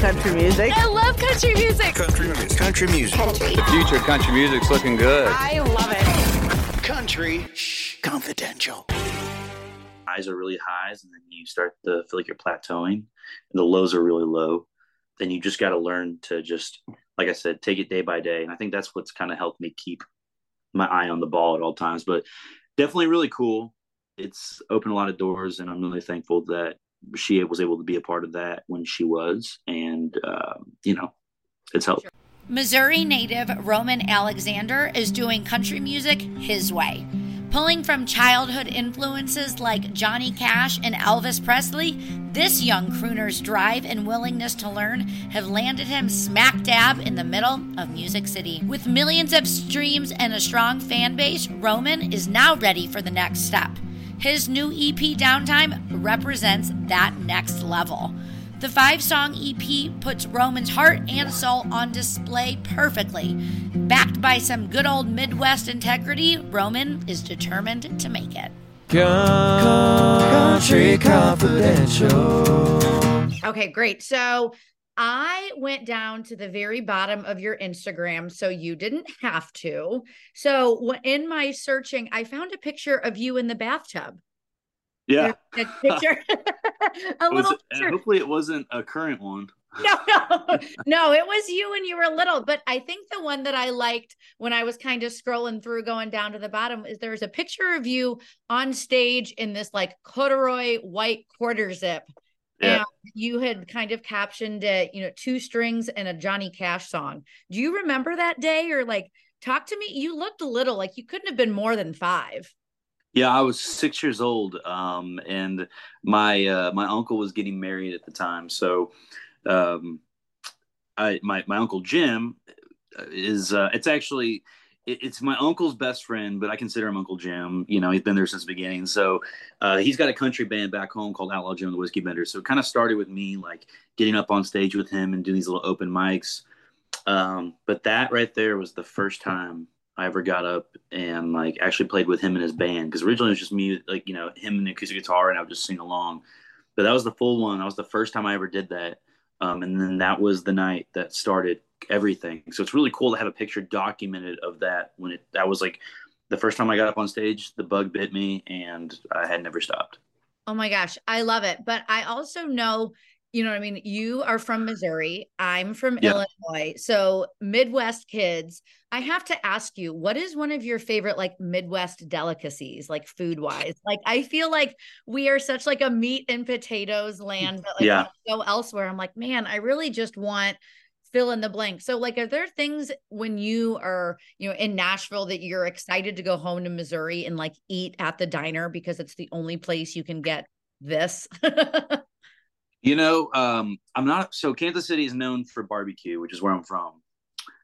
country music. I love country music. Country music. Country music. Country. The future of country music's looking good. I love it. Country shh, confidential. highs are really highs and then you start to feel like you're plateauing and the lows are really low then you just got to learn to just like i said take it day by day and i think that's what's kind of helped me keep my eye on the ball at all times but definitely really cool it's opened a lot of doors and i'm really thankful that she was able to be a part of that when she was and um, you know it's helped Missouri native Roman Alexander is doing country music his way. Pulling from childhood influences like Johnny Cash and Elvis Presley, this young crooner's drive and willingness to learn have landed him smack dab in the middle of Music City. With millions of streams and a strong fan base, Roman is now ready for the next step. His new EP Downtime represents that next level. The five song EP puts Roman's heart and soul on display perfectly. Backed by some good old Midwest integrity, Roman is determined to make it. Country Confidential. Okay, great. So I went down to the very bottom of your Instagram, so you didn't have to. So in my searching, I found a picture of you in the bathtub. yeah A picture, a was- little picture. hopefully it wasn't a current one No, no, no, it was you when you were little. But I think the one that I liked when I was kind of scrolling through, going down to the bottom, is there's a picture of you on stage in this like corduroy white quarter zip. Yeah. And you had kind of captioned it, you know, two strings and a Johnny Cash song. Do you remember that day or like talk to me? You looked a little, like you couldn't have been more than five. Yeah, I was six years old, um, and my uh, my uncle was getting married at the time. So, um, I my my uncle Jim is uh, it's actually it's my uncle's best friend, but I consider him Uncle Jim. You know, he's been there since the beginning. So, uh, he's got a country band back home called Outlaw Jim and the Whiskey Benders. So, it kind of started with me like getting up on stage with him and doing these little open mics. Um, but that right there was the first time I ever got up and like actually played with him and his band because originally it was just me, like you know, him and the acoustic guitar, and I would just sing along. But that was the full one. That was the first time I ever did that, um, and then that was the night that started everything. So it's really cool to have a picture documented of that when it that was like the first time I got up on stage. The bug bit me, and I had never stopped. Oh my gosh, I love it. But I also know, you know what I mean? You are from Missouri. I'm from Yeah. Illinois. So, Midwest kids, I have to ask you, what is one of your favorite like Midwest delicacies, like food wise? Like, I feel like we are such like a meat and potatoes land, but like Yeah. Go elsewhere, I'm like, man, I really just want fill in the blank. So, like, are there things when you are, you know, in Nashville that you're excited to go home to Missouri and like eat at the diner because it's the only place you can get this? You know, um, I'm not so Kansas City is known for barbecue, which is where I'm from.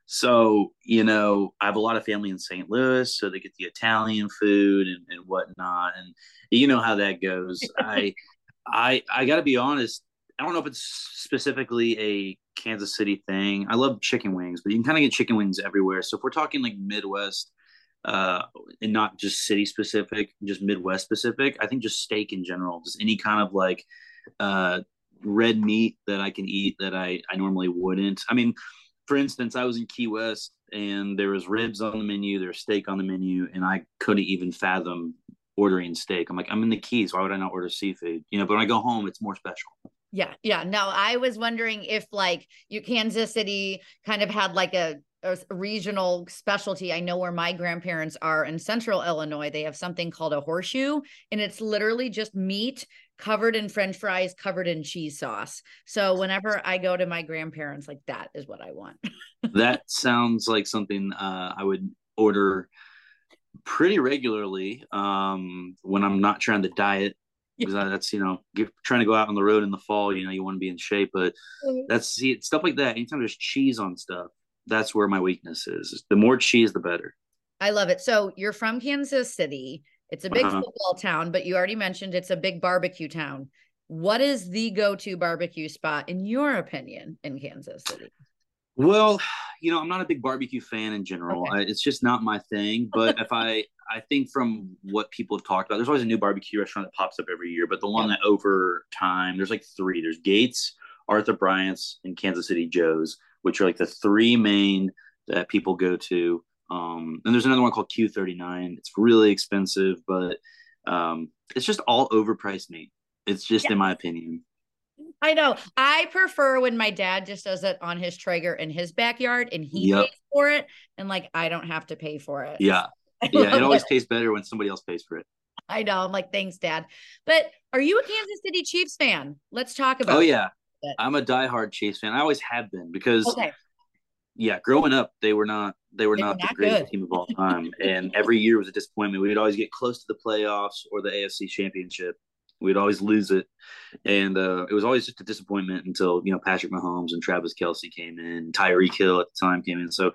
So, you know, I have a lot of family in St. Louis, so they get the Italian food and, and whatnot. And you know how that goes. I I I gotta be honest, I don't know if it's specifically a Kansas City thing. I love chicken wings, but you can kind of get chicken wings everywhere. So if we're talking like Midwest, uh, and not just city specific, just Midwest specific, I think just steak in general, just any kind of like uh red meat that I can eat that I, I normally wouldn't. I mean, for instance, I was in Key West and there was ribs on the menu, there was steak on the menu, and I couldn't even fathom ordering steak. I'm like, I'm in the Keys. Why would I not order seafood? You know, but when I go home, it's more special. Yeah, yeah. No, I was wondering if like you Kansas City kind of had like a, a regional specialty. I know where my grandparents are in central Illinois. They have something called a horseshoe, and it's literally just meat covered in french fries, covered in cheese sauce. So whenever I go to my grandparents, like that is what I want. that sounds like something uh, I would order pretty regularly um, when I'm not trying to diet. Because that's you know get, trying to go out on the road in the fall. You know you want to be in shape, but that's see stuff like that. Anytime there's cheese on stuff, that's where my weakness is. The more cheese, the better. I love it. So you're from Kansas City. It's a big Uh-huh. football town, but you already mentioned it's a big barbecue town. What is the go-to barbecue spot in your opinion in Kansas City? Well, you know, I'm not a big barbecue fan in general. Okay. I, it's just not my thing. But if I, I think from what people have talked about, there's always a new barbecue restaurant that pops up every year. But the one that over time, there's like three. There's Gates, Arthur Bryant's, and Kansas City Joe's, which are like the three main that people go to. Um, and there's another one called Q39. It's really expensive, but um, it's just all overpriced meat. It's just Yeah. in my opinion. I know. I prefer when my dad just does it on his Traeger in his backyard and he Yep. pays for it, and like I don't have to pay for it. Yeah, I yeah. It always it. tastes better when somebody else pays for it. I know. I'm like, thanks, Dad. But are you a Kansas City Chiefs fan? Let's talk about. Oh yeah, it. I'm a diehard Chiefs fan. I always have been because Okay. yeah, growing up, they were not they were They were not the greatest good. team of all time, and every year was a disappointment. We'd always get close to the playoffs or the AFC Championship. We'd always lose it, and uh, it was always just a disappointment until you know Patrick Mahomes and Travis Kelce came in, Tyreek Hill at the time came in. So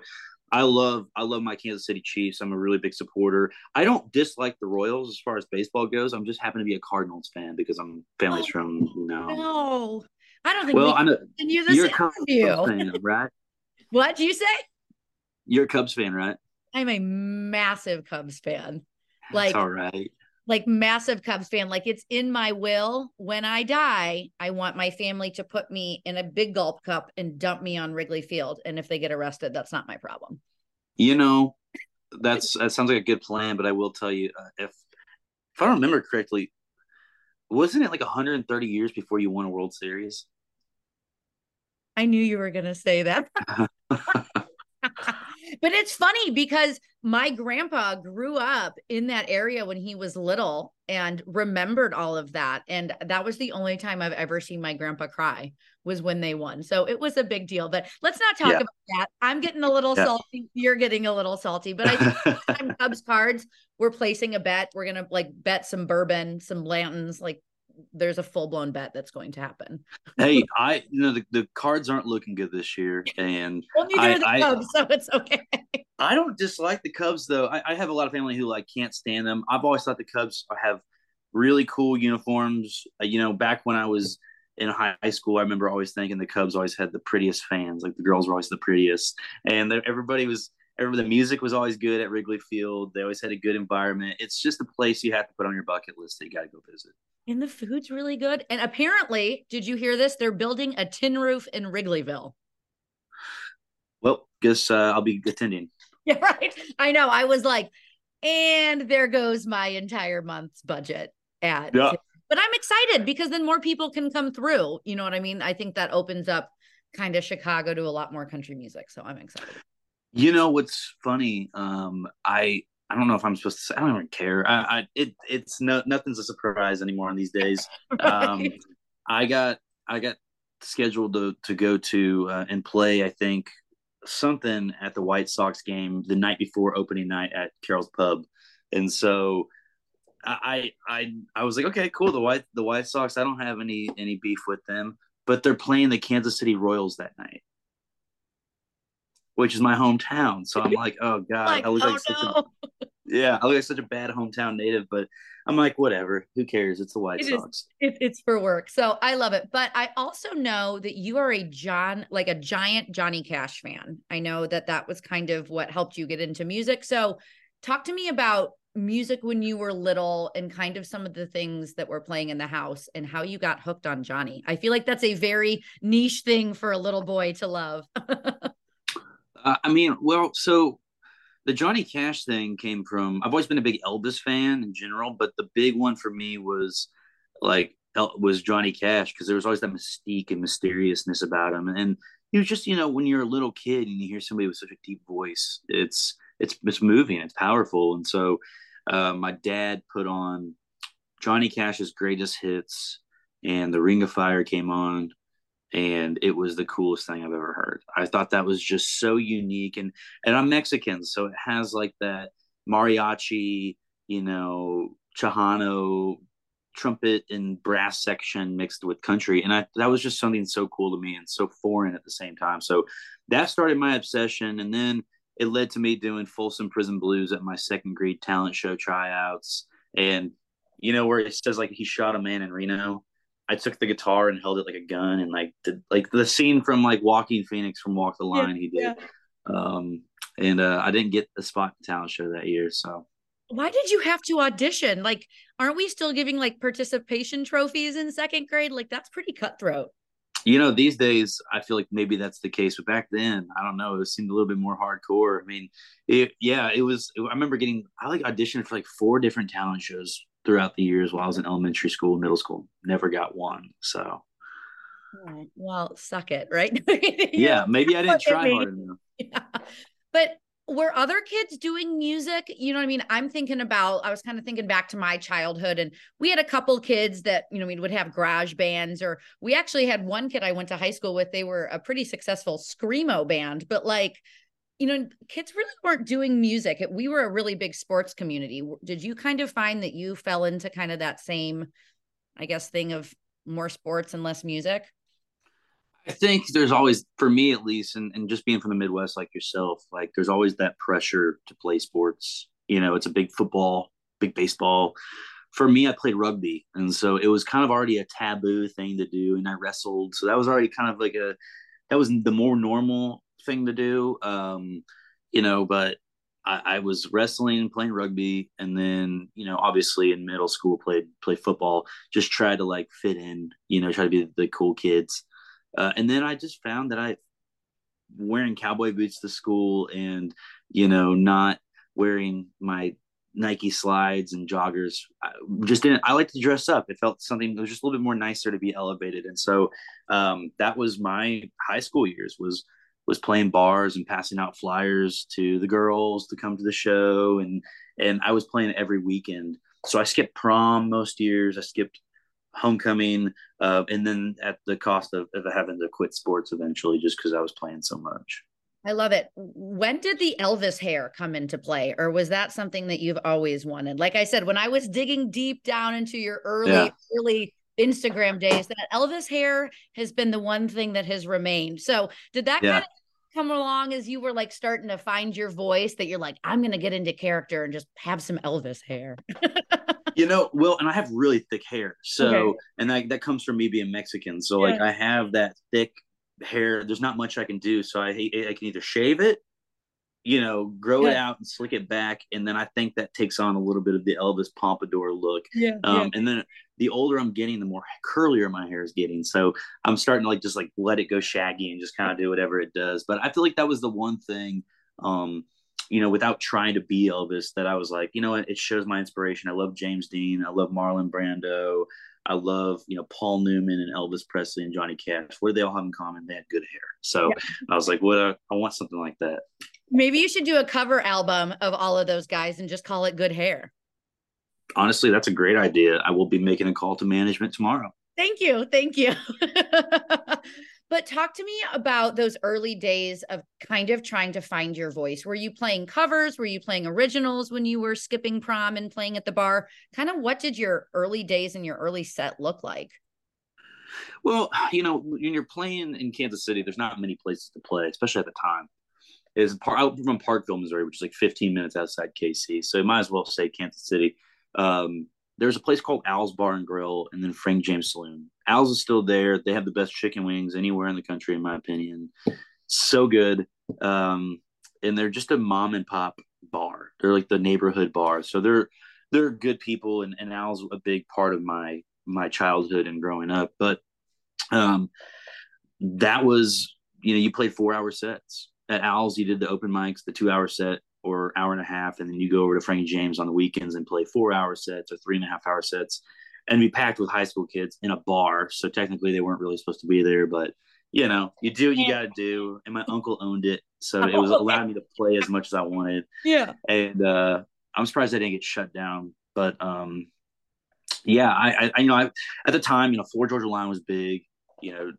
I love I love my Kansas City Chiefs. I'm a really big supporter. I don't dislike the Royals as far as baseball goes. I'm just happen to be a Cardinals fan because I'm family's Oh, from you know. No, I don't think Well, we I know can continue this you're a Cubs interview. fan, right? What do you say? You're a Cubs fan, right? I'm a massive Cubs fan. That's Like, all right. Like massive Cubs fan. Like it's in my will. When I die, I want my family to put me in a big gulp cup and dump me on Wrigley Field. And if they get arrested, that's not my problem. You know, that's that sounds like a good plan, but I will tell you, uh, if if I remember correctly, wasn't it like 130 years before you won a World Series? I knew you were going to say that. but it's funny because my grandpa grew up in that area when he was little and remembered all of that. And that was the only time i've ever seen my grandpa cry was when they won. So it was a big deal. But let's not talk Yeah. about that. I'm getting a little Yeah. salty. You're getting a little salty. But i think time cubs cards we're placing a bet. We're gonna like bet some bourbon some Blanton's like there's a full-blown bet that's going to happen hey, I you know the, the cards aren't looking good this year, and well neither I- the I- cubs so it's okay I don't dislike the Cubs though. I, I have a lot of family who like can't stand them. I've always thought the Cubs have really cool uniforms. Uh, you know, back when I was in high school, I remember always thinking the Cubs always had the prettiest fans. Like the girls were always the prettiest, and everybody was. Everybody, the music was always good at Wrigley Field. They always had a good environment. It's just a place you have to put on your bucket list that you got to go visit. And the food's really good. And apparently, did you hear this? They're building a tin roof in Wrigleyville. Well, guess uh, I'll be attending. Yeah, right. I know. I was like, and there goes my entire month's budget at. Yeah. But I'm excited because then more people can come through. You know what I mean? I think that opens up kind of Chicago to a lot more country music. So I'm excited. You know what's funny? Um, I I don't know if I'm supposed to say. I don't even care. I, I it it's no nothing's a surprise anymore in these days. Um, I got I got scheduled to to go to uh, and play. I think something at the White Sox game the night before opening night at Carol's Pub, and so I I I was like, okay, cool. The White the White Sox. I don't have any any beef with them, but they're playing the Kansas City Royals that night. Which is my hometown, so I'm like, oh god, like, I look oh like such a yeah, I look like such a bad hometown native, but I'm like, whatever. Who cares? It's the White It is. Sox. It, it's for work. So I love it. But I also know that you are a John, like a giant Johnny Cash fan. I know that that was kind of what helped you get into music. So talk to me about music when you were little and kind of some of the things that were playing in the house and how you got hooked on Johnny. I feel like that's a very niche thing for a little boy to love. Uh, I mean, well, so the Johnny Cash thing came from. I've always been a big Elvis fan in general, but the big one for me was like was Johnny Cash because there was always that mystique and mysteriousness about him, and he was just you know when you're a little kid and you hear somebody with such a deep voice, it's it's it's moving, it's powerful, and so uh, my dad put on Johnny Cash's greatest hits, and the Ring of Fire came on, and it was the coolest thing I've ever heard. I thought that was just so unique, and and I'm Mexican, so it has like that mariachi, you know, Chahano trumpet and brass section mixed with country, and I that was just something so cool to me and so foreign at the same time. So that started my obsession, and then it led to me doing Folsom Prison Blues at my second grade talent show tryouts, and you know where it says like he shot a man in Reno. I took the guitar and held it like a gun and like did like the scene from like Joaquin Phoenix from Walk the Line he did. Um and uh I didn't get the spot in talent show that year. So Why did you have to audition? Like, aren't we still giving like participation trophies in second grade? Like, that's pretty cutthroat. You know, these days I feel like maybe that's the case, but back then I don't know. It seemed a little bit more hardcore. I mean, it yeah, it was. I remember getting I like auditioned for like four different talent shows throughout the years while I was in elementary school, middle school. Never got one. So well, suck it, right? yeah, maybe I didn't try hard enough. Yeah. But were other kids doing music? You know what I mean? I'm thinking about, I was kind of thinking back to my childhood, and we had a couple kids that, you know, we would have garage bands, or we actually had one kid I went to high school with. They were a pretty successful Screamo band, but like, you know, kids really weren't doing music. We were a really big sports community. Did you kind of find that you fell into kind of that same, I guess, thing of more sports and less music? I think there's always, for me at least, and, and just being from the Midwest like yourself, like there's always that pressure to play sports. You know, it's a big football, big baseball. For me, I played rugby. And so it was kind of already a taboo thing to do. And I wrestled. So that was already kind of like a, that was the more normal thing to do. Um, you know, but I, I was wrestling and playing rugby. And then, you know, obviously in middle school, played, played football, just tried to like fit in, you know, try to be the cool kids. Uh, and then I just found that I wearing cowboy boots to school and you know not wearing my Nike slides and joggers. I just didn't. I like to dress up. It felt something. It was just a little bit more nicer to be elevated, and so um, that was my high school years. Was was playing bars and passing out flyers to the girls to come to the show, and and I was playing every weekend. So I skipped prom most years. I skipped homecoming, uh, and then at the cost of, of having to quit sports eventually, just because I was playing so much. I love it. When did the Elvis hair come into play, or was that something that you've always wanted? Like I said, when I was digging deep down into your early, yeah. early Instagram days, that Elvis hair has been the one thing that has remained. So, did that yeah. kind of come along as you were like starting to find your voice that you're like, I'm going to get into character and just have some Elvis hair? you know, well, and I have really thick hair. So, okay. and that, that comes from me being Mexican. So, yeah. like, I have that thick hair. There's not much I can do. So, I, I can either shave it, you know, grow yeah. it out and slick it back. And then I think that takes on a little bit of the Elvis pompadour look. Yeah. Um, yeah. And then the older I'm getting, the more curlier my hair is getting. So, I'm starting to like just like let it go shaggy and just kind of do whatever it does. But I feel like that was the one thing. Um, you know, without trying to be Elvis, that I was like, you know what, it shows my inspiration. I love James Dean. I love Marlon Brando. I love, you know, Paul Newman and Elvis Presley and Johnny Cash. What do they all have in common? They had good hair. So yeah. I was like, what? I want something like that. Maybe you should do a cover album of all of those guys and just call it Good Hair. Honestly, that's a great idea. I will be making a call to management tomorrow. Thank you. Thank you. But talk to me about those early days of kind of trying to find your voice. Were you playing covers? Were you playing originals when you were skipping prom and playing at the bar? Kind of what did your early days and your early set look like? Well, you know, when you're playing in Kansas City, there's not many places to play, especially at the time. Is part out from Parkville, Missouri, which is like 15 minutes outside KC. So you might as well say Kansas City. Um, there's a place called Al's Bar and Grill and then Frank James Saloon. Al's is still there. They have the best chicken wings anywhere in the country, in my opinion. So good. Um, and they're just a mom and pop bar. They're like the neighborhood bar. So they're they're good people and, and Al's a big part of my my childhood and growing up. But um that was you know, you played four hour sets. At Al's you did the open mics, the two hour set or hour and a half, and then you go over to Frank James on the weekends and play four hour sets or three and a half hour sets, and be packed with high school kids in a bar. So technically, they weren't really supposed to be there, but you know, you do what you got to do. And my uncle owned it, so it was allowed me to play as much as I wanted. Yeah, and uh, I'm surprised I didn't get shut down, but um, yeah, I, I, you know, I, at the time, you know, Florida Georgia Line was big. You know,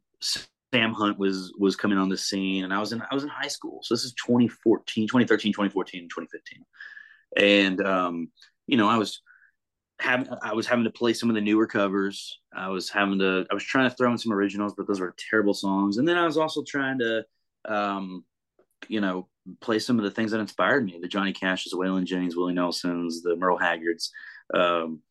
Sam Hunt was was coming on the scene, and I was in I was in high school. So this is 2014, 2013, 2014, 2015, and um, you know I was having I was having to play some of the newer covers. I was having to I was trying to throw in some originals, but those were terrible songs. And then I was also trying to, um, you know, play some of the things that inspired me: the Johnny Cash's, Waylon Jennings, Willie Nelson's, the Merle Haggards. Um,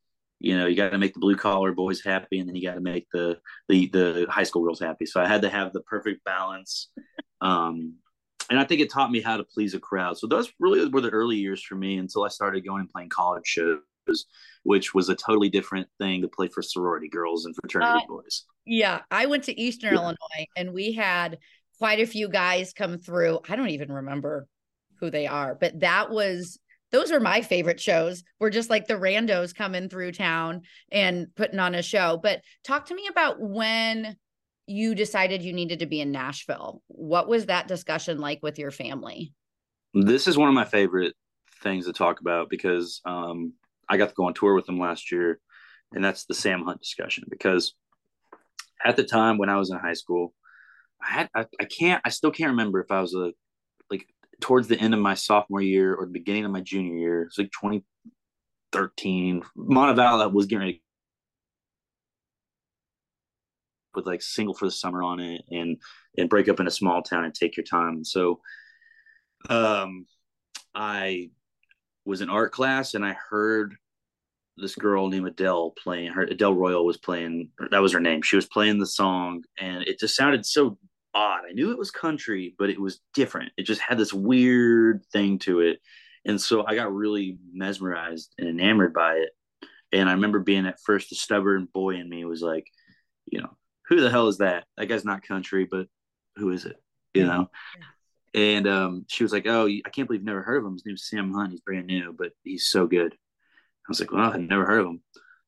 you know you got to make the blue collar boys happy and then you got to make the, the the high school girls happy so i had to have the perfect balance um and i think it taught me how to please a crowd so those really were the early years for me until i started going and playing college shows which was a totally different thing to play for sorority girls and fraternity uh, boys Yeah, I went to Eastern yeah. Illinois and we had quite a few guys come through. I don't even remember who they are, but that was those are my favorite shows. We're just like the randos coming through town and putting on a show. But talk to me about when you decided you needed to be in Nashville. What was that discussion like with your family? This is one of my favorite things to talk about because um, I got to go on tour with them last year, and that's the Sam Hunt discussion. Because at the time when I was in high school, I had I, I can't I still can't remember if I was a towards the end of my sophomore year or the beginning of my junior year. It's like 2013. Montevallo was getting ready with like single for the summer on it and and break up in a small town and take your time. So um I was in art class and I heard this girl named Adele playing her Adele Royal was playing that was her name. She was playing the song and it just sounded so odd. I knew it was country, but it was different. It just had this weird thing to it. And so I got really mesmerized and enamored by it. And I remember being at first the stubborn boy in me was like, you know, who the hell is that? That guy's not country, but who is it? You know? And um, she was like, Oh, I can't believe you've never heard of him. His name's Sam Hunt. He's brand new, but he's so good. I was like, Well, I've never heard of him.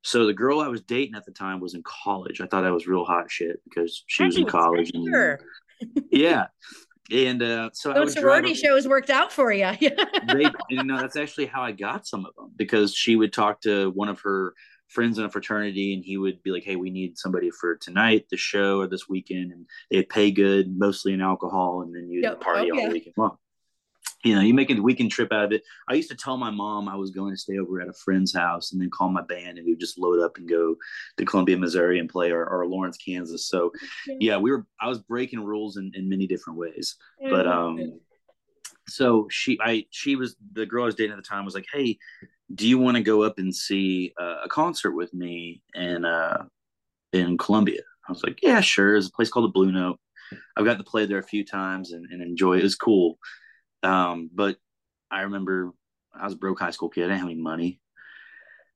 So the girl I was dating at the time was in college. I thought I was real hot shit because she was in college. And, yeah. And uh, so those sorority shows worked out for you. they, you know, that's actually how I got some of them because she would talk to one of her friends in a fraternity and he would be like, Hey, we need somebody for tonight, the show or this weekend. And they'd pay good, mostly in alcohol. And then you'd yep. party oh, all weekend long you know, you make a weekend trip out of it. I used to tell my mom I was going to stay over at a friend's house and then call my band and we would just load up and go to Columbia, Missouri and play or, or Lawrence, Kansas. So yeah, we were, I was breaking rules in, in many different ways, but, um, so she, I, she was the girl I was dating at the time was like, Hey, do you want to go up and see uh, a concert with me in, uh, in Columbia? I was like, yeah, sure. There's a place called the Blue Note. I've got to play there a few times and, and enjoy it. It was cool. Um, but I remember I was a broke high school kid. I didn't have any money.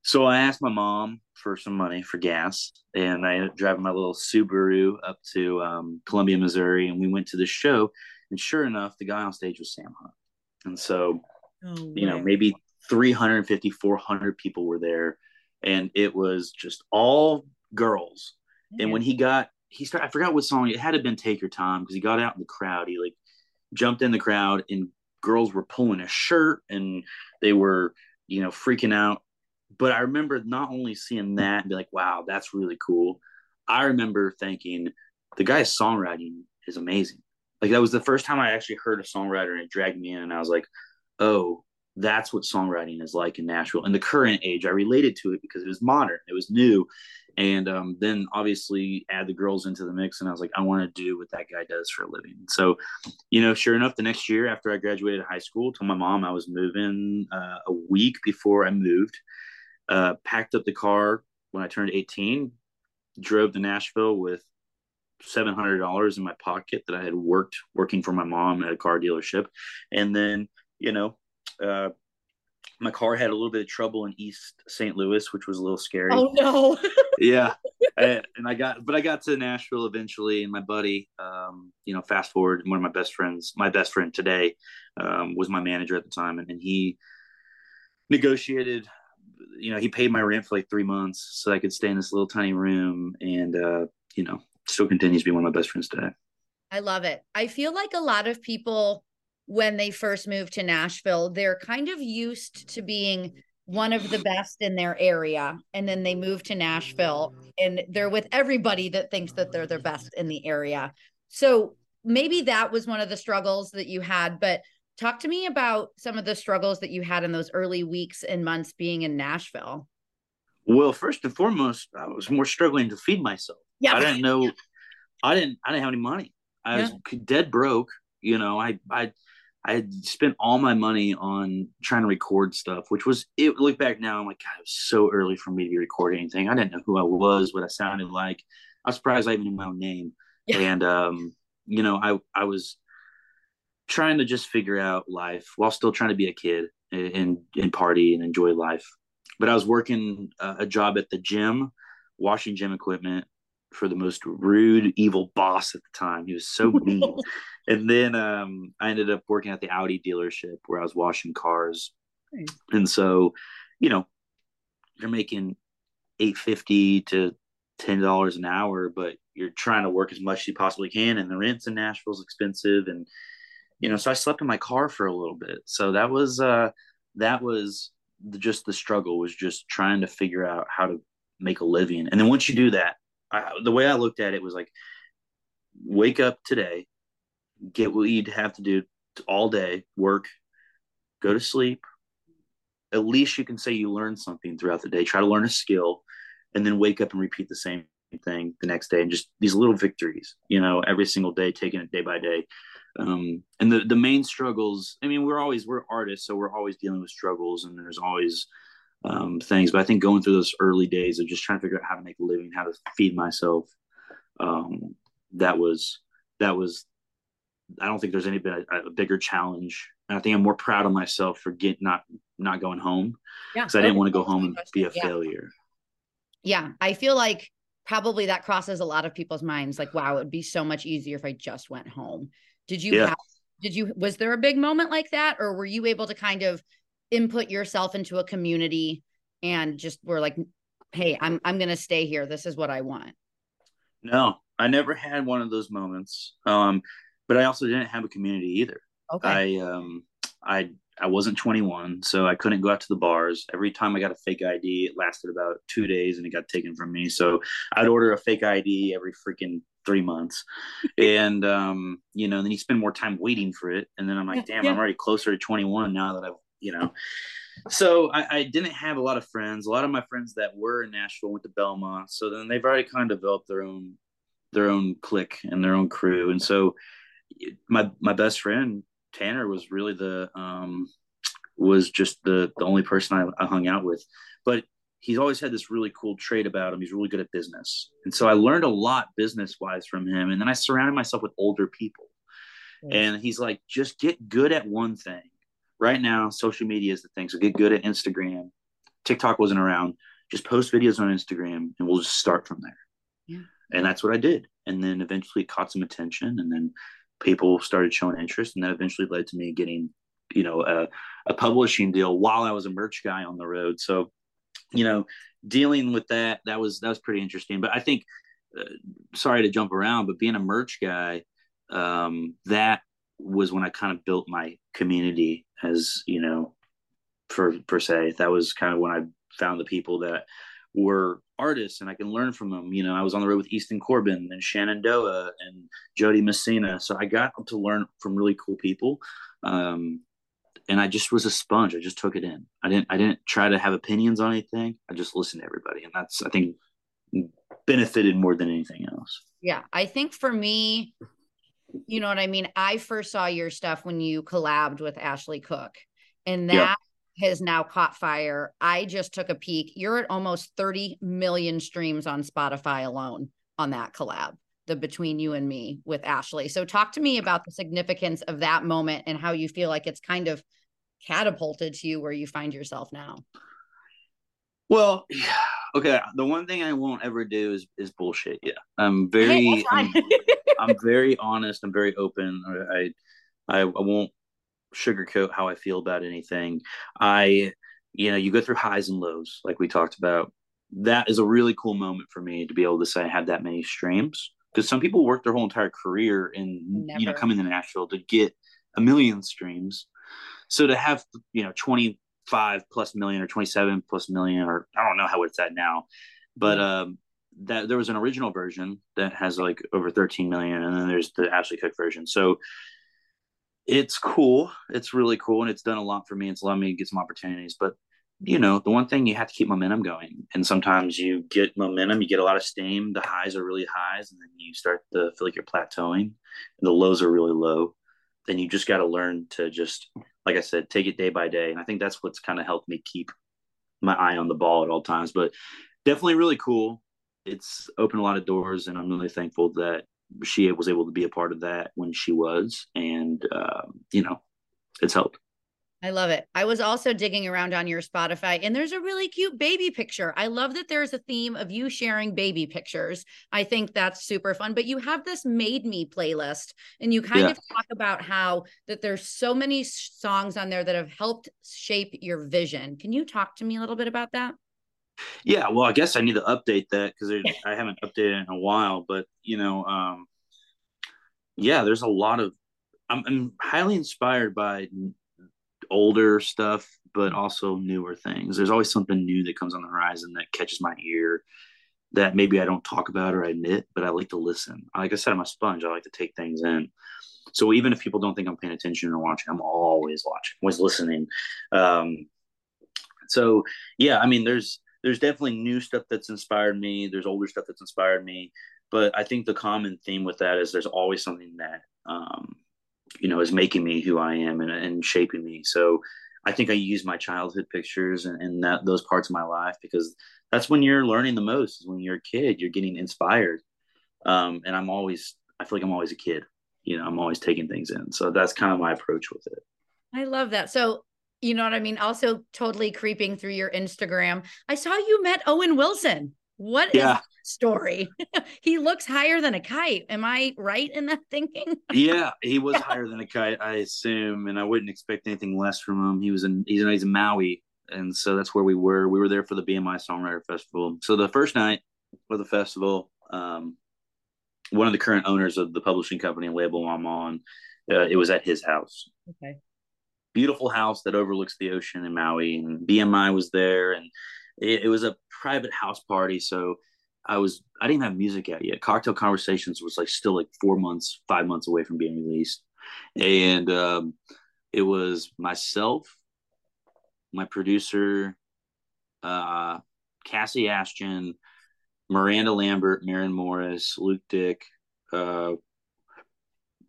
So I asked my mom for some money for gas, and I ended up driving my little Subaru up to um, Columbia, Missouri, and we went to the show. And sure enough, the guy on stage was Sam Hunt. And so, oh, you know, maybe 350, 400 people were there, and it was just all girls. Yeah. And when he got, he started, I forgot what song, it had to have been Take Your Time because he got out in the crowd. He like jumped in the crowd and girls were pulling his shirt and they were, you know, freaking out. But I remember not only seeing that and be like, wow, that's really cool. I remember thinking the guy's songwriting is amazing. Like that was the first time I actually heard a songwriter and it dragged me in and I was like, oh, that's what songwriting is like in Nashville. In the current age, I related to it because it was modern, it was new. And um, then obviously add the girls into the mix. And I was like, I want to do what that guy does for a living. So, you know, sure enough, the next year after I graduated high school, told my mom I was moving uh, a week before I moved, uh, packed up the car when I turned 18, drove to Nashville with $700 in my pocket that I had worked working for my mom at a car dealership. And then, you know, uh, my car had a little bit of trouble in East St. Louis, which was a little scary. Oh no! yeah, and, and, I got, but I got to Nashville eventually, and my buddy, um, you know, fast forward, one of my best friends, my best friend today, um, was my manager at the time, and, and he negotiated. You know, he paid my rent for like three months, so I could stay in this little tiny room, and uh, you know, still continues to be one of my best friends today. I love it. I feel like a lot of people when they first moved to Nashville, they're kind of used to being one of the best in their area. And then they move to Nashville and they're with everybody that thinks that they're the best in the area. So maybe that was one of the struggles that you had. But talk to me about some of the struggles that you had in those early weeks and months being in Nashville. Well, first and foremost, I was more struggling to feed myself. Yeah. I didn't know I didn't I didn't have any money. I was dead broke. You know, I I I had spent all my money on trying to record stuff, which was it. Look back now, I'm like, God, it was so early for me to be recording anything. I didn't know who I was, what I sounded like. I was surprised I even knew my own name. Yeah. And um, you know, I I was trying to just figure out life while still trying to be a kid and and party and enjoy life. But I was working a job at the gym, washing gym equipment, for the most rude, evil boss at the time. He was so mean. and then um, I ended up working at the Audi dealership where I was washing cars. Nice. And so, you know, you're making eight fifty to ten dollars an hour, but you're trying to work as much as you possibly can, and the rents in Nashville is expensive, and you know, so I slept in my car for a little bit. So that was uh, that was the, just the struggle was just trying to figure out how to make a living, and then once you do that, I, the way I looked at it was like, wake up today, get what you'd have to do all day, work, go to sleep. At least you can say you learned something throughout the day. Try to learn a skill, and then wake up and repeat the same thing the next day and just these little victories you know every single day taking it day by day um, and the the main struggles i mean we're always we're artists so we're always dealing with struggles and there's always um, things but i think going through those early days of just trying to figure out how to make a living how to feed myself um, that was that was i don't think there's any been a, a bigger challenge and i think i'm more proud of myself for get not not going home Yeah. because i didn't want to go home and be a Yeah. failure Yeah. I feel like probably that crosses a lot of people's minds. Like, wow, it would be so much easier if I just went home. Did you Yeah. have, did you, was there a big moment like that? Or were you able to kind of input yourself into a community and just were like, hey, I'm, I'm going to stay here. This is what I want. No, I never had one of those moments. Um, but I also didn't have a community either. Okay. I um I I wasn't 21, so I couldn't go out to the bars. Every time I got a fake ID, it lasted about two days and it got taken from me. So I'd order a fake ID every freaking three months. and um, you know, then you spend more time waiting for it. And then I'm like, Yeah, damn, yeah. I'm already closer to 21 now that I've, you know. So I, I didn't have a lot of friends. A lot of my friends that were in Nashville went to Belmont. So then they've already kind of developed their own their own clique and their own crew. And so my my best friend Tanner was really the um was just the the only person I, I hung out with. But he's always had this really cool trait about him. He's really good at business. And so I learned a lot business wise from him. And then I surrounded myself with older people. And he's like, just get good at one thing. Right now, social media is the thing. So get good at Instagram. TikTok wasn't around. Just post videos on Instagram and we'll just start from there. Yeah. And that's what I did. And then eventually it caught some attention and then people started showing interest. And that eventually led to me getting, you know, a, a publishing deal while I was a merch guy on the road. So, you know, dealing with that, that was, that was pretty interesting. But I think, uh, sorry to jump around, but being a merch guy, um, that was when I kind of built my community as, you know, for per se. That was kind of when I found the people that were artists and I can learn from them. You know, I was on the road with Easton Corbin and Shenandoah and Jo Dee Messina. So I got to learn from really cool people. Um, and I just was a sponge. I just took it in. I didn't I didn't try to have opinions on anything. I just listened to everybody. And that's I think benefited more than anything else. Yeah, I think for me, you know what I mean? I first saw your stuff when you collabed with Ashley Cooke, and that Yeah. has now caught fire. I just took a peek. You're at almost 30 million streams on Spotify alone on that collab, the Between You and Me with Ashley. So, talk to me about the significance of that moment and how you feel like it's kind of catapulted to you where you find yourself now. Well, okay. The one thing I won't ever do is is bullshit. Yeah, I'm Hey, very, fine. I'm, very honest. I'm very open. I, I, I won't sugarcoat how I feel about anything. I, you know, you go through highs and lows, like we talked about. That is a really cool moment for me to be able to say I had that many streams because some people work their whole entire career in you know Never. coming to Nashville to get a million streams. So to have you know 25 plus million or 27 plus million or I don't know how it's at now, but um that there was an original version that has like over 13 million and then there's the Ashley Cooke version. So it's cool. It's really cool and it's done a lot for me. It's allowed me to get some opportunities, but you know, the one thing you have to keep momentum going. And sometimes you get momentum, you get a lot of steam. The highs are really highs, and then you start to feel like you're plateauing, and the lows are really low. Then you just got to learn to just, like I said, take it day by day. And I think that's what's kind of helped me keep my eye on the ball at all times. But definitely really cool. It's opened a lot of doors, and I'm really thankful that she was able to be a part of that when she was, and um, you know, it's helped. I love it. I was also digging around on your Spotify and there's a really cute baby picture. I love that there's a theme of you sharing baby pictures. I think that's super fun. But you have this made me playlist and you kind Yeah. of talk about how that there's so many songs on there that have helped shape your vision. Can you talk to me a little bit about that? Yeah, well, I guess I need to update that because I haven't updated in a while. But you know, um, yeah, there's a lot of. I'm, I'm highly inspired by older stuff, but also newer things. There's always something new that comes on the horizon that catches my ear that maybe I don't talk about or admit, but I like to listen. Like I said, I'm a sponge. I like to take things in. So even if people don't think I'm paying attention or watching, I'm always watching, always listening. Um, so yeah, I mean, there's there's definitely new stuff that's inspired me. There's older stuff that's inspired me, but I think the common theme with that is there's always something that um, you know is making me who I am and, and shaping me. So I think I use my childhood pictures and, and that those parts of my life because that's when you're learning the most. Is when you're a kid, you're getting inspired, um, and I'm always I feel like I'm always a kid. You know, I'm always taking things in. So that's kind of my approach with it. I love that. So, you know what I mean? Also, totally creeping through your Instagram. I saw you met Owen Wilson. What Yeah. story? he looks higher than a kite. Am I right in that thinking? yeah, he was higher than a kite, I assume, and I wouldn't expect anything less from him. He was in he's in, he's in Maui, and so that's where we were. We were there for the BMI Songwriter Festival. So the first night of the festival, um, one of the current owners of the publishing company and label I'm on, uh, it was at his house. Okay. Beautiful house that overlooks the ocean in Maui, and BMI was there, and it, it was a private house party. So I was I didn't have music out yet. Cocktail Conversations was like still like four months, five months away from being released, and um, it was myself, my producer, uh, Cassie Ashton, Miranda Lambert, Maren Morris, Luke Dick, uh,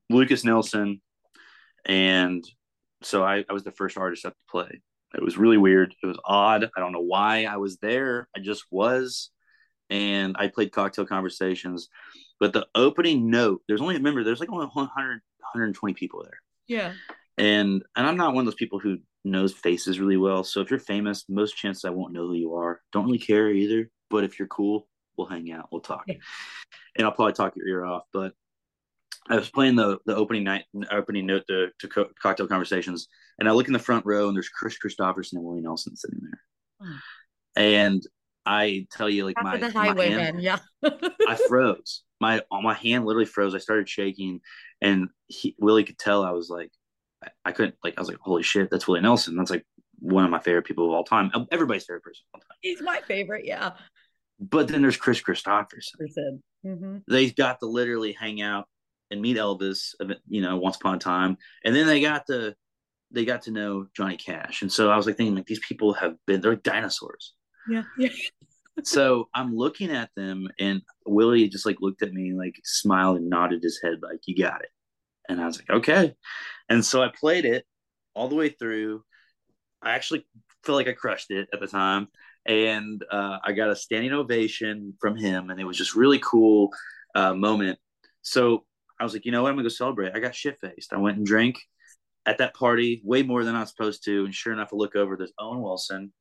Lucas Nelson, and so I, I was the first artist up to play. It was really weird. It was odd. I don't know why I was there. I just was. And I played Cocktail Conversations. But the opening note, there's only, remember, there's like only 100, 120 people there. Yeah. And and I'm not one of those people who knows faces really well. So if you're famous, most chances I won't know who you are. Don't really care either. But if you're cool, we'll hang out. We'll talk. Yeah. And I'll probably talk your ear off. But I was playing the the opening night opening note to, to co- cocktail conversations, and I look in the front row, and there's Kris Kristofferson and Willie Nelson sitting there, Hmm. and I tell you, like After my, the my hand- highwayman. Yeah. I froze. My my hand literally froze. I started shaking, and he, Willie could tell I was like, I, I couldn't like. I was like, holy shit, that's Willie Nelson. That's like one of my favorite people of all time. Everybody's favorite person of all time. He's my favorite. Yeah. But then there's Kris Kristofferson. Mm-hmm. They got to literally hang out and meet Elvis, you know, once upon a time, and then they got to they got to know Johnny Cash. And so I was like thinking, like these people have been they're dinosaurs. Yeah. Yeah. so I'm looking at them, and Willie just like looked at me, like smiled and nodded his head, like "You got it." And I was like, "Okay." And so I played it all the way through. I actually feel like I crushed it at the time, and uh, I got a standing ovation from him, and it was just really cool uh, moment. So I was like, you know what? I'm gonna go celebrate. I got shit faced. I went and drank at that party way more than I was supposed to, and sure enough, I look over. There's Owen Wilson,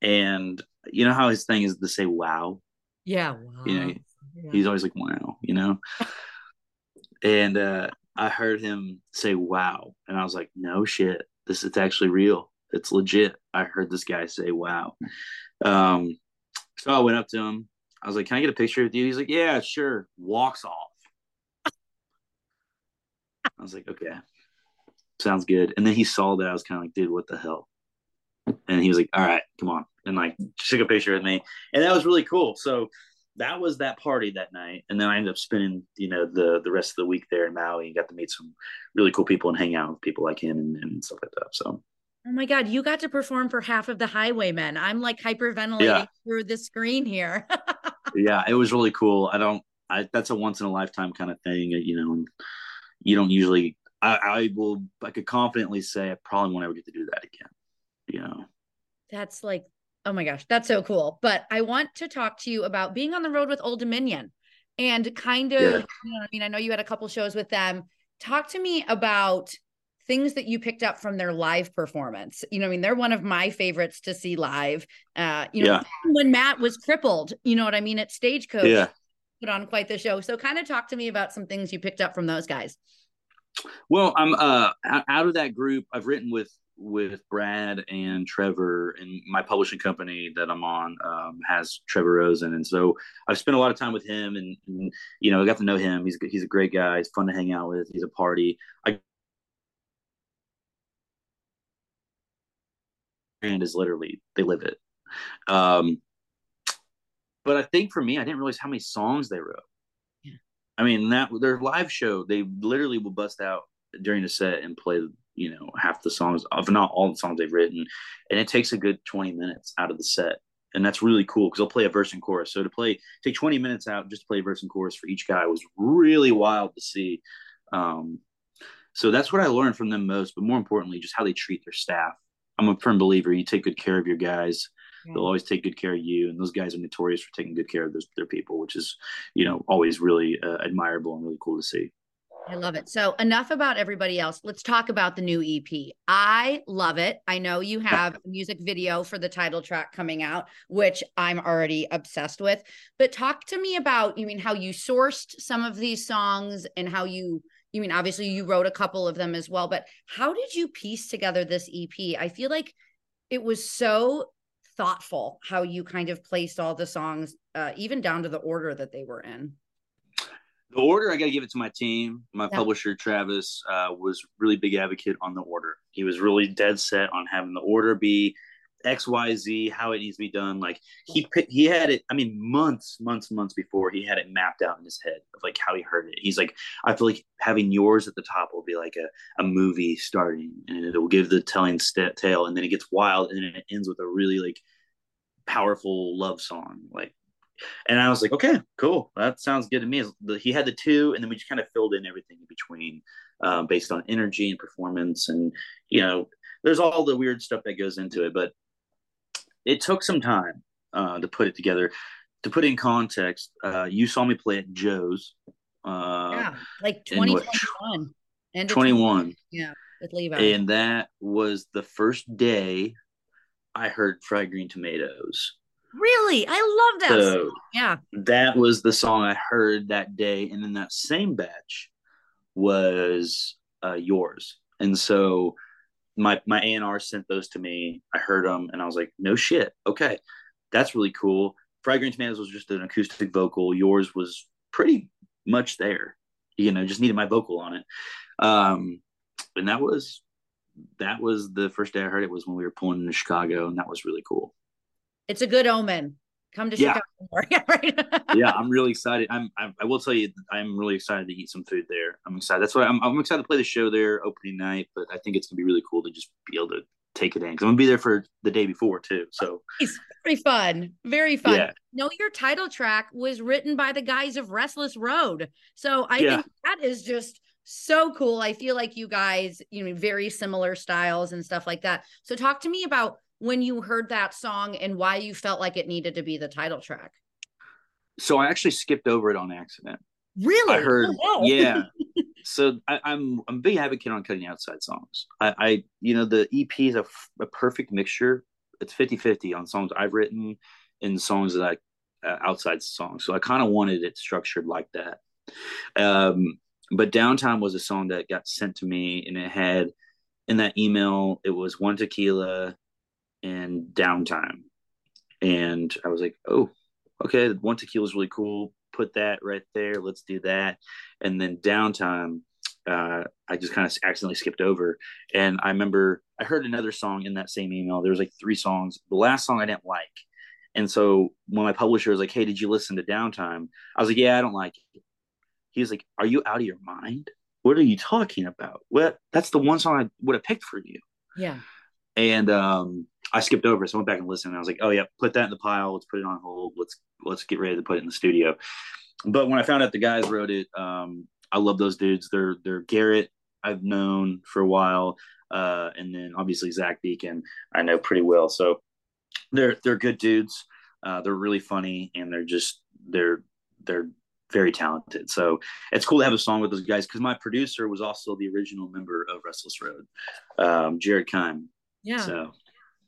and you know how his thing is to say "wow." Yeah. Wow. You know, Yeah. he's always like wow you know and uh i heard him say wow and i was like no shit this is actually real it's legit i heard this guy say wow um so i went up to him i was like can i get a picture with you he's like yeah sure walks off i was like okay sounds good. And then he saw that i was kind of like dude what the hell? And he was like all right come on. And like took a picture with me. And that was really cool. So that was that party that night. And then i ended up spending you know the the rest of the week there in maui and got to meet some really cool people and hang out with people like him and, and stuff like that. So Oh my God, you got to perform for half of the Highwaymen. I'm like hyperventilating Yeah. through the screen here. yeah it was really cool. I don't i that's a once in a lifetime kind of thing you know you don't usually i i will i could confidently say i probably won't ever get to do that again you know that's like, oh my gosh, that's so cool. But I want to talk to you about being on the road with Old Dominion and kind of, Yeah. you know, I mean, I know you had a couple shows with them. Talk to me about things that you picked up from their live performance. You know, I mean, they're one of my favorites to see live. Uh, you know, Yeah. when Matt was crippled, you know what I mean, at Stagecoach, Yeah. Put on quite the show. So kind of talk to me about some things you picked up from those guys. Well, I'm uh out of that group. I've written with with Brad and Trevor, and my publishing company that I'm on um, has Trevor Rosen, and so I've spent a lot of time with him, and, and you know I got to know him. He's he's a great guy. He's fun to hang out with. He's a party. I and is literally they live it. Um, but I think for me, I didn't realize how many songs they wrote. Yeah. I mean, that their live show, they literally will bust out during the set and play, you know, half the songs, if not all the songs they've written, and it takes a good twenty minutes out of the set, and that's really cool because they'll play a verse and chorus. So to play, take twenty minutes out just to play verse and chorus for each guy was really wild to see. Um, so that's what I learned from them most, but more importantly, just how they treat their staff. I'm a firm believer. You take good care of your guys, they'll always take good care of you. And those guys are notorious for taking good care of those, their people, which is, you know, always really uh, admirable and really cool to see. I love it. So enough about everybody else. Let's talk about the new EP. I love it. I know you have a music video for the title track coming out, which I'm already obsessed with. But talk to me about, you mean how you sourced some of these songs and how you you mean obviously you wrote a couple of them as well, but how did you piece together this EP? I feel like it was so thoughtful how you kind of placed all the songs uh, even down to the order that they were in. The order, I got to give it to my team. My Yeah. publisher, Travis, uh, was really big advocate on the order. He was really dead set on having the order be X, Y, Z, how it needs to be done. Like he he had it. I mean, months, months, months before he had it mapped out in his head of like how he heard it. He's like, I feel like having yours at the top will be like a, a movie starting, and it will give the telling st- tale, and then it gets wild, and then it ends with a really like powerful love song, like and I was like, okay, cool. That sounds good to me. He had the two, and then we just kind of filled in everything in between uh, based on energy and performance. And, you know, there's all the weird stuff that goes into it. But it took some time uh, to put it together. To put it in context, uh, you saw me play at Joe's. Uh, yeah, like in 2021. End 21. Yeah, with Levi. And that was the first day I heard Fried Green Tomatoes. Really? I love that. So song. Yeah. that was the song I heard that day, and in that same batch was uh, yours. And so my my A and R sent those to me. I heard them, and I was like, "No shit, okay, that's really cool." Green Tomatoes was just an acoustic vocal. Yours was pretty much there. You know, just needed my vocal on it. Um, and that was that was the first day I heard it was when we were pulling into Chicago, and that was really cool. It's a good omen. Come to Yeah. Chicago. Yeah, right. yeah, I'm really excited. I'm, I'm I will tell you, I'm really excited to eat some food there. I'm excited. That's why I'm, I'm excited to play the show there opening night. But I think it's gonna be really cool to just be able to take it in because I'm gonna be there for the day before too. So It's very fun. Very fun. Yeah. No, your title track was written by the guys of Restless Road. So I Yeah. think that is just so cool. I feel like you guys, you know, very similar styles and stuff like that. So talk to me about when you heard that song and why you felt like it needed to be the title track. so I actually skipped over it on accident. Really? I heard, Oh, wow. yeah. So I, I'm I'm a big advocate on cutting outside songs. I, I you know the EP is a, f- a perfect mixture. It's 50-50 on songs I've written and songs that I uh, outside songs. So I kind of wanted it structured like that. Um, but downtime was a song that got sent to me, and it had in that email it was one tequila and downtime, and I was like, oh, okay, one tequila is really cool. Put that right there. Let's do that. And then downtime, uh, I just kind of accidentally skipped over. And I remember I heard another song in that same email. There was like three songs. The last song I didn't like. And so when my publisher was like, "Hey, did you listen to Downtime?" I was like, "Yeah, I don't like it." He was like, "Are you out of your mind? What are you talking about? What? That's the one song I would have picked for you." Yeah. And um, I skipped over. So I went back and listened. And I was like, oh yeah, put that in the pile. Let's put it on hold. Let's let's get ready to put it in the studio. But when I found out the guys wrote it, um, I love those dudes. They're they're Garrett. I've known for a while, uh, and then obviously Zach Beeken. I know pretty well. So they're they're good dudes. Uh, they're really funny, and they're just they're they're very talented. So it's cool to have a song with those guys because my producer was also the original member of Restless Road, um, Jared Keim. Yeah. So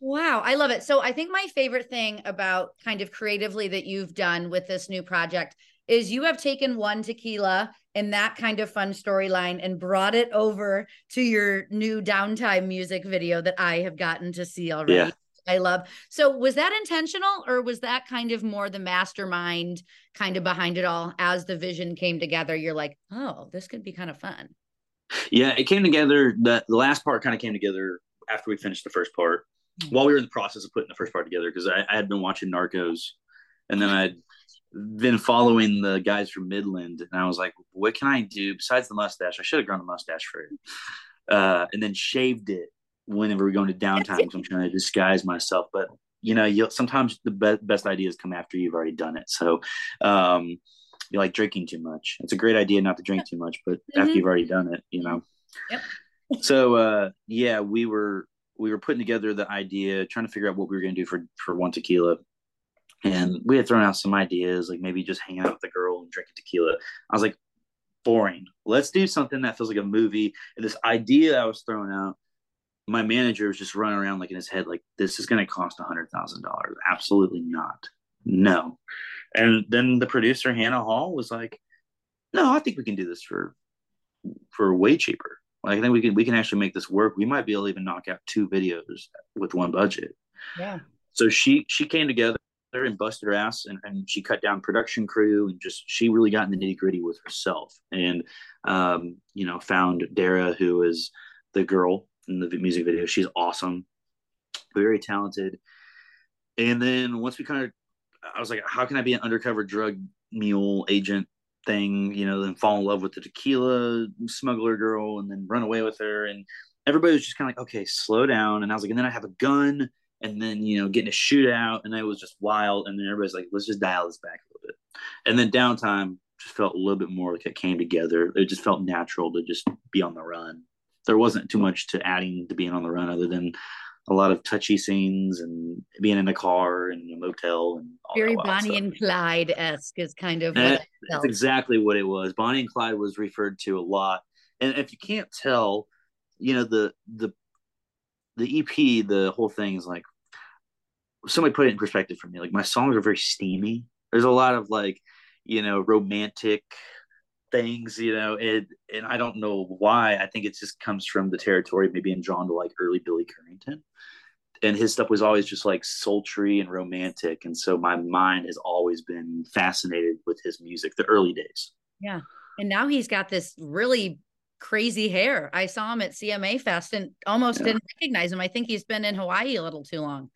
Wow, I love it. So I think my favorite thing about kind of creatively that you've done with this new project is you have taken one tequila and that kind of fun storyline and brought it over to your new downtime music video that I have gotten to see already. Yeah. I love. So was that intentional or was that kind of more the mastermind kind of behind it all as the vision came together? You're like, oh, this could be kind of fun. yeah, it came together. The, the last part kind of came together after we finished the first part Mhm. while we were in the process of putting the first part together because I, I had been watching Narcos and then I'd been following the guys from Midland and I was like, what can I do besides the mustache? I should have grown the mustache for it. Uh, and then shaved it whenever we go into downtime because I'm trying to disguise myself. But you know, you sometimes the be- best ideas come after you've already done it. So um, you like drinking too much. It's a great idea not to drink too much, but after Mhm. you've already done it, you know. Yep. So uh, yeah, we were we were putting together the idea, trying to figure out what we were going to do for for one tequila. And we had thrown out some ideas, like maybe just hanging out with the girl and drinking tequila. I was like, boring. Let's do something that feels like a movie. And this idea I was throwing out, my manager was just running around like in his head, like, this is going to cost a hundred thousand dollars. Absolutely not. No. And then the producer, Hannah Hall, was like, no, I think we can do this for for way cheaper. Like, I think we can we can actually make this work. We might be able to even knock out two videos with one budget. Yeah. So she she came together and busted her ass and, and she cut down production crew and just she really got in the nitty gritty with herself and um, you know found Dara who is the girl in the music video. She's awesome, very talented. And then once we kind of, I was like, how can I be an undercover drug mule agent thing? You know, then fall in love with the tequila smuggler girl and then run away with her. And everybody was just kind of like, okay, slow down. And I was like, and then I have a gun and then you know getting a shootout and it was just wild and then everybody's like let's just dial this back a little bit and then downtime just felt a little bit more like it came together it just felt natural to just be on the run there wasn't too much to adding to being on the run other than a lot of touchy scenes and being in a car and a motel and all Very Bonnie and Clyde esque is kind of what That- That's exactly what it was. Bonnie and Clyde was referred to a lot, and if you can't tell, you know the the the EP, the whole thing is like somebody put it in perspective for me. Like my songs are very steamy. There's a lot of like you know romantic things, you know, and and I don't know why. I think it just comes from the territory maybe me being drawn to like early Billy Currington. And his stuff was always just like sultry and romantic. And so my mind has always been fascinated with his music, the early days. Yeah. And now he's got this really crazy hair. I saw him at CMA Fest and almost Yeah. didn't recognize him. I think he's been in Hawaii a little too long.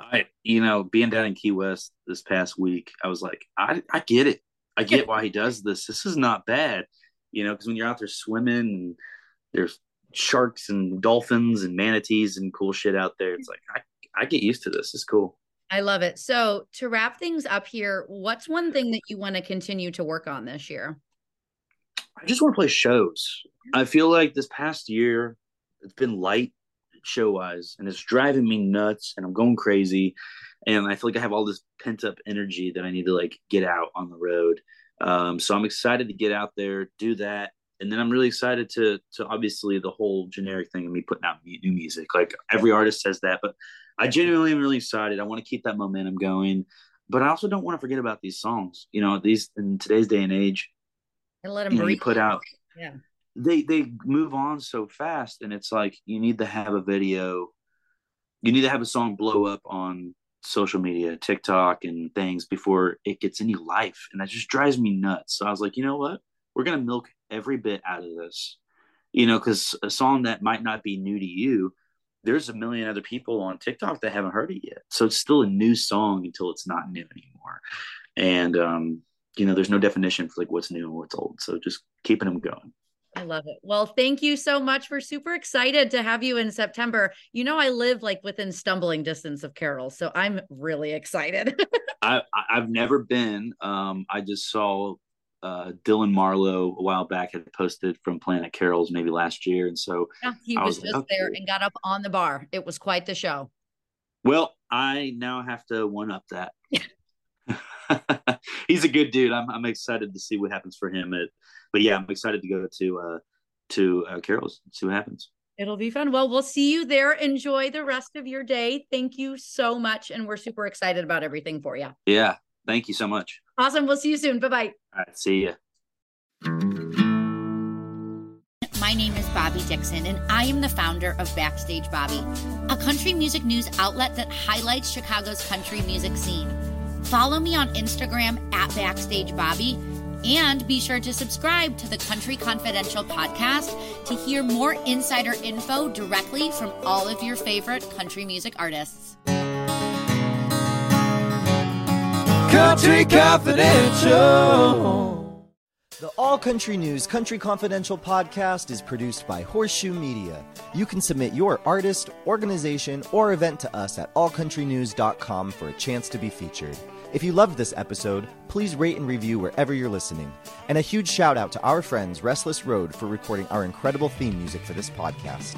I, you know, being down in Key West this past week, I was like, I, I get it. I get why he does this. This is not bad, you know, because when you're out there swimming and there's sharks and dolphins and manatees and cool shit out there, it's like, I, I get used to this. It's cool. I love it. So to wrap things up here, what's one thing that you want to continue to work on this year? I just want to play shows. I feel like this past year it's been light show wise and it's driving me nuts and I'm going crazy. And I feel like I have all this pent up energy that I need to like get out on the road. Um, so I'm excited to get out there, do that. And then I'm really excited to to obviously the whole generic thing of me putting out new music. Like every artist says that, but I genuinely am really excited. I want to keep that momentum going, but I also don't want to forget about these songs. You know, these in today's day and age, And let them you know, you put out Yeah. They they move on so fast and it's like you need to have a video. You need to have a song blow up on social media tiktok and things before it gets any life and that just drives me nuts. So i was like you know what? We're gonna milk every bit out of this. You know because a song that might not be new to you there's a million other people on tiktok that haven't heard it yet. So it's still a new song until it's not new anymore. And um you know there's no definition for like what's new and what's old. So just keeping them going I love it. Well, thank you so much. We're super excited to have you in September. You know, I live like within stumbling distance of Carol, so I'm really excited. I, I've never been. Um, I just saw uh, Dylan Marlowe a while back had posted from Planet Carols maybe last year, and so Yeah, he was was just like, there and got up on the bar. It was quite the show. well, I now have to one up that he's a good dude. I'm I'm excited to see what happens for him. At, but yeah, I'm excited to go to uh, to uh, Carol's see what happens. It'll be fun. Well, we'll see you there. Enjoy the rest of your day. Thank you so much. And we're super excited about everything for you. Yeah. Thank you so much. Awesome. We'll see you soon. Bye bye. All right. See ya. My name is Bobbi Dixon, and I am the founder of Backstage Bobbi, a country music news outlet that highlights Chicago's country music scene. Follow me on Instagram at Backstage Bobbi and be sure to subscribe to the Country Confidential podcast to hear more insider info directly from all of your favorite country music artists. Country Confidential. The All Country News Country Confidential podcast is produced by Horseshoe Media. You can submit your artist, organization, or event to us at allcountrynews.com for a chance to be featured. If you loved this episode, please rate and review wherever you're listening. And a huge shout out to our friends Restless Road for recording our incredible theme music for this podcast.